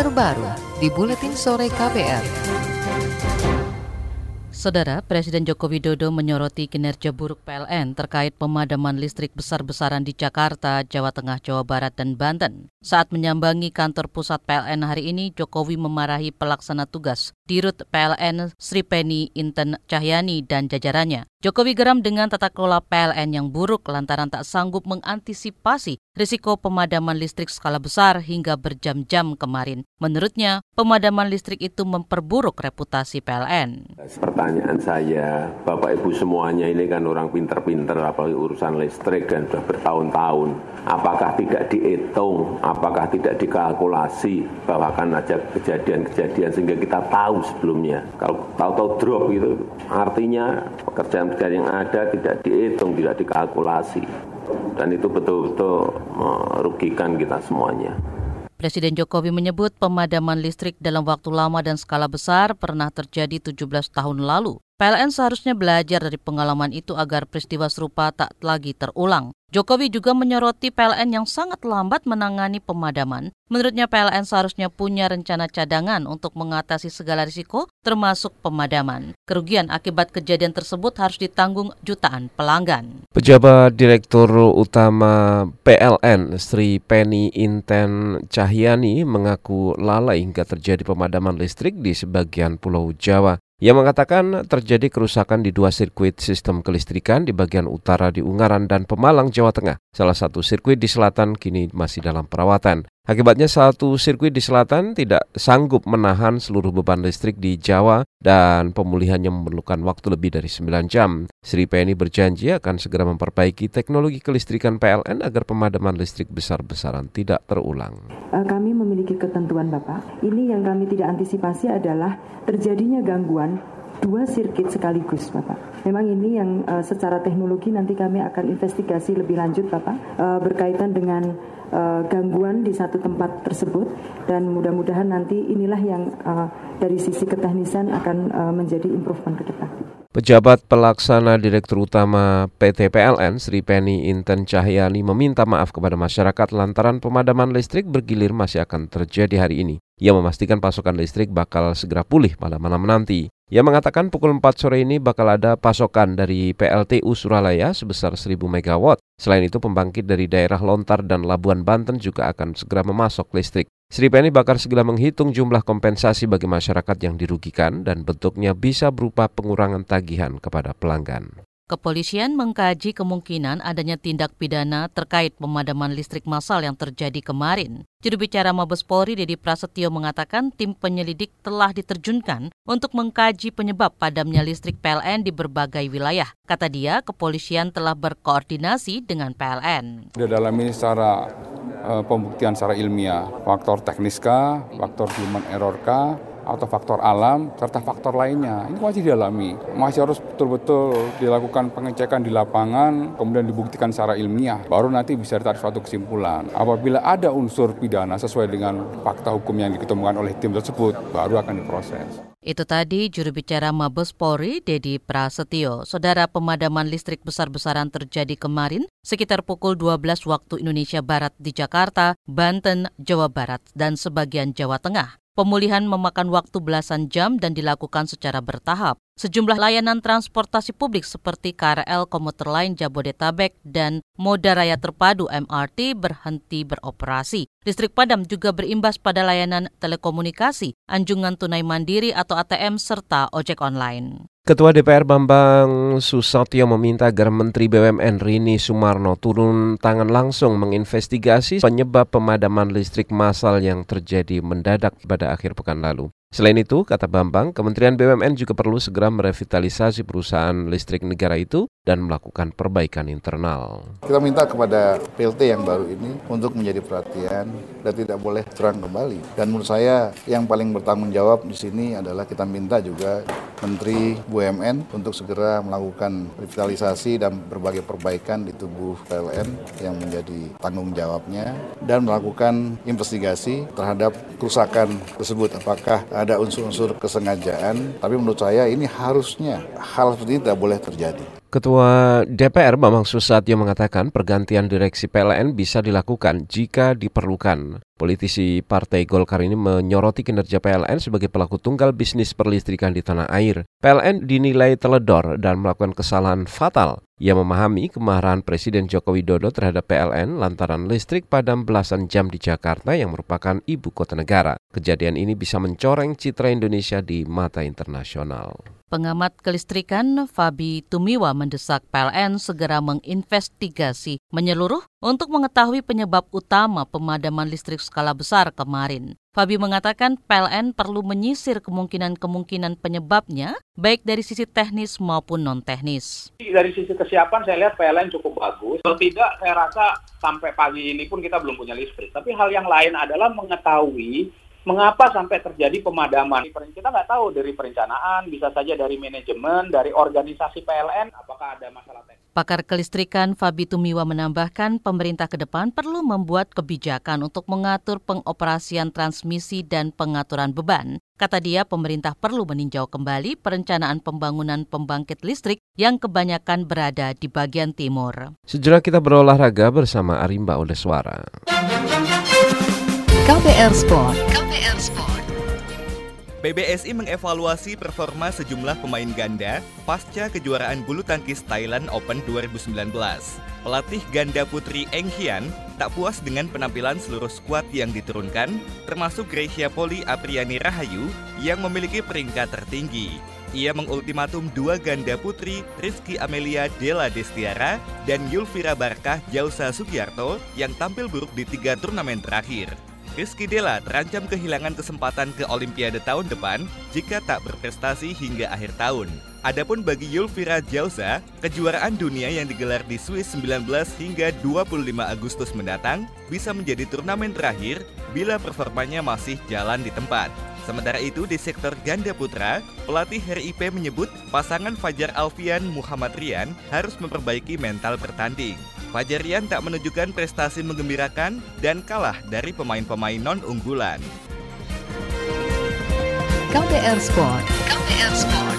terbaru di Buletin Sore KPR. Saudara, Presiden Joko Widodo menyoroti kinerja buruk PLN terkait pemadaman listrik besar-besaran di Jakarta, Jawa Tengah, Jawa Barat, dan Banten. Saat menyambangi kantor pusat PLN hari ini, Jokowi memarahi pelaksana tugas Dirut PLN Sri Penny Inten Cahyani dan jajarannya. Jokowi geram dengan tata kelola PLN yang buruk lantaran tak sanggup mengantisipasi risiko pemadaman listrik skala besar hingga berjam-jam kemarin. Menurutnya, pemadaman listrik itu memperburuk reputasi PLN. Pertanyaan saya, Bapak Ibu semuanya ini kan orang pinter-pinter apalagi urusan listrik dan sudah bertahun-tahun. Apakah tidak dihitung, apakah tidak dikalkulasi bahwa akan ada kejadian-kejadian sehingga kita tahu sebelumnya. Kalau tahu-tahu drop gitu, artinya pekerjaan pekerjaan yang ada tidak dihitung, tidak dikalkulasi. Dan itu betul-betul merugikan kita semuanya. Presiden Jokowi menyebut pemadaman listrik dalam waktu lama dan skala besar pernah terjadi 17 tahun lalu. PLN seharusnya belajar dari pengalaman itu agar peristiwa serupa tak lagi terulang. Jokowi juga menyoroti PLN yang sangat lambat menangani pemadaman. Menurutnya PLN seharusnya punya rencana cadangan untuk mengatasi segala risiko termasuk pemadaman. Kerugian akibat kejadian tersebut harus ditanggung jutaan pelanggan. Pejabat Direktur Utama PLN Sri Penny Inten Cahyani mengaku lalai hingga terjadi pemadaman listrik di sebagian pulau Jawa. Ia mengatakan terjadi kerusakan di dua sirkuit sistem kelistrikan di bagian utara di Ungaran dan Pemalang, Jawa Tengah. Salah satu sirkuit di selatan kini masih dalam perawatan. Akibatnya satu sirkuit di selatan tidak sanggup menahan seluruh beban listrik di Jawa dan pemulihannya memerlukan waktu lebih dari 9 jam. Sri Penny berjanji akan segera memperbaiki teknologi kelistrikan PLN agar pemadaman listrik besar-besaran tidak terulang. Eh, kami memiliki ketentuan Bapak. Ini yang kami tidak antisipasi adalah terjadinya gangguan dua sirkuit sekaligus Bapak. Memang ini yang uh, secara teknologi nanti kami akan investigasi lebih lanjut Bapak uh, berkaitan dengan uh, gangguan di satu tempat tersebut dan mudah-mudahan nanti inilah yang uh, dari sisi keteknisan akan uh, menjadi improvement ke depan. Pejabat pelaksana Direktur Utama PT PLN Sri Penny Inten Cahyani meminta maaf kepada masyarakat lantaran pemadaman listrik bergilir masih akan terjadi hari ini. Ia memastikan pasokan listrik bakal segera pulih pada malam nanti. Ia mengatakan pukul 4 sore ini bakal ada pasokan dari PLTU Suralaya sebesar 1000 MW. Selain itu pembangkit dari daerah Lontar dan Labuan Banten juga akan segera memasok listrik. Sri Penny bakar segera menghitung jumlah kompensasi bagi masyarakat yang dirugikan dan bentuknya bisa berupa pengurangan tagihan kepada pelanggan. Kepolisian mengkaji kemungkinan adanya tindak pidana terkait pemadaman listrik massal yang terjadi kemarin. Juru bicara Mabes Polri Dedi Prasetyo mengatakan tim penyelidik telah diterjunkan untuk mengkaji penyebab padamnya listrik PLN di berbagai wilayah. Kata dia, kepolisian telah berkoordinasi dengan PLN. Sudah dalam ini secara uh, pembuktian secara ilmiah, faktor teknis kah, faktor human error kah, atau faktor alam serta faktor lainnya. Ini masih didalami. Masih harus betul-betul dilakukan pengecekan di lapangan, kemudian dibuktikan secara ilmiah. Baru nanti bisa ditarik suatu kesimpulan. Apabila ada unsur pidana sesuai dengan fakta hukum yang diketemukan oleh tim tersebut, baru akan diproses. Itu tadi juru bicara Mabes Polri, Dedi Prasetyo. Saudara pemadaman listrik besar-besaran terjadi kemarin sekitar pukul 12 waktu Indonesia Barat di Jakarta, Banten, Jawa Barat, dan sebagian Jawa Tengah. Pemulihan memakan waktu belasan jam dan dilakukan secara bertahap. Sejumlah layanan transportasi publik seperti KRL komuter lain Jabodetabek dan Moda Raya Terpadu MRT berhenti beroperasi. Listrik padam juga berimbas pada layanan telekomunikasi, anjungan tunai mandiri atau ATM, serta ojek online. Ketua DPR Bambang Susatyo meminta agar Menteri BUMN Rini Sumarno turun tangan langsung menginvestigasi penyebab pemadaman listrik massal yang terjadi mendadak pada akhir pekan lalu. Selain itu, kata Bambang, Kementerian BUMN juga perlu segera merevitalisasi perusahaan listrik negara itu dan melakukan perbaikan internal. Kita minta kepada PLT yang baru ini untuk menjadi perhatian dan tidak boleh terang kembali. Dan menurut saya yang paling bertanggung jawab di sini adalah kita minta juga Menteri BUMN untuk segera melakukan revitalisasi dan berbagai perbaikan di tubuh PLN yang menjadi tanggung jawabnya dan melakukan investigasi terhadap kerusakan tersebut. Apakah ada unsur-unsur kesengajaan, tapi menurut saya ini harusnya hal seperti ini tidak boleh terjadi. Ketua DPR Bambang Susatyo mengatakan pergantian direksi PLN bisa dilakukan jika diperlukan. Politisi Partai Golkar ini menyoroti kinerja PLN sebagai pelaku tunggal bisnis perlistrikan di tanah air. PLN dinilai teledor dan melakukan kesalahan fatal. Ia memahami kemarahan Presiden Joko Widodo terhadap PLN lantaran listrik padam belasan jam di Jakarta yang merupakan ibu kota negara. Kejadian ini bisa mencoreng citra Indonesia di mata internasional. Pengamat kelistrikan Fabi Tumiwa mendesak PLN segera menginvestigasi menyeluruh untuk mengetahui penyebab utama pemadaman listrik skala besar kemarin. Fabi mengatakan PLN perlu menyisir kemungkinan-kemungkinan penyebabnya, baik dari sisi teknis maupun non-teknis. Dari sisi kesiapan saya lihat PLN cukup bagus. Kalau tidak, saya rasa sampai pagi ini pun kita belum punya listrik. Tapi hal yang lain adalah mengetahui mengapa sampai terjadi pemadaman. Kita nggak tahu dari perencanaan, bisa saja dari manajemen, dari organisasi PLN, apakah ada masalah teknis. Pakar kelistrikan Fabi Tumiwa menambahkan pemerintah ke depan perlu membuat kebijakan untuk mengatur pengoperasian transmisi dan pengaturan beban. Kata dia, pemerintah perlu meninjau kembali perencanaan pembangunan pembangkit listrik yang kebanyakan berada di bagian timur. Sejenak kita berolahraga bersama Arimba Odeswara. KPR Sport. KPR Sport. PBSI mengevaluasi performa sejumlah pemain ganda pasca kejuaraan bulu tangkis Thailand Open 2019. Pelatih ganda putri Eng Hian tak puas dengan penampilan seluruh skuad yang diturunkan, termasuk Gracia Poli Apriani Rahayu yang memiliki peringkat tertinggi. Ia mengultimatum dua ganda putri Rizky Amelia Della Destiara dan Yulvira Barkah Jausa Sugiarto yang tampil buruk di tiga turnamen terakhir. Rizky Della terancam kehilangan kesempatan ke Olimpiade tahun depan jika tak berprestasi hingga akhir tahun. Adapun bagi Yulvira Jausa, kejuaraan dunia yang digelar di Swiss 19 hingga 25 Agustus mendatang bisa menjadi turnamen terakhir bila performanya masih jalan di tempat. Sementara itu di sektor ganda putra, pelatih RIP menyebut pasangan Fajar Alfian Muhammad Rian harus memperbaiki mental bertanding. Fajar Rian tak menunjukkan prestasi menggembirakan dan kalah dari pemain-pemain non-unggulan. KPR Sport. KPR Sport.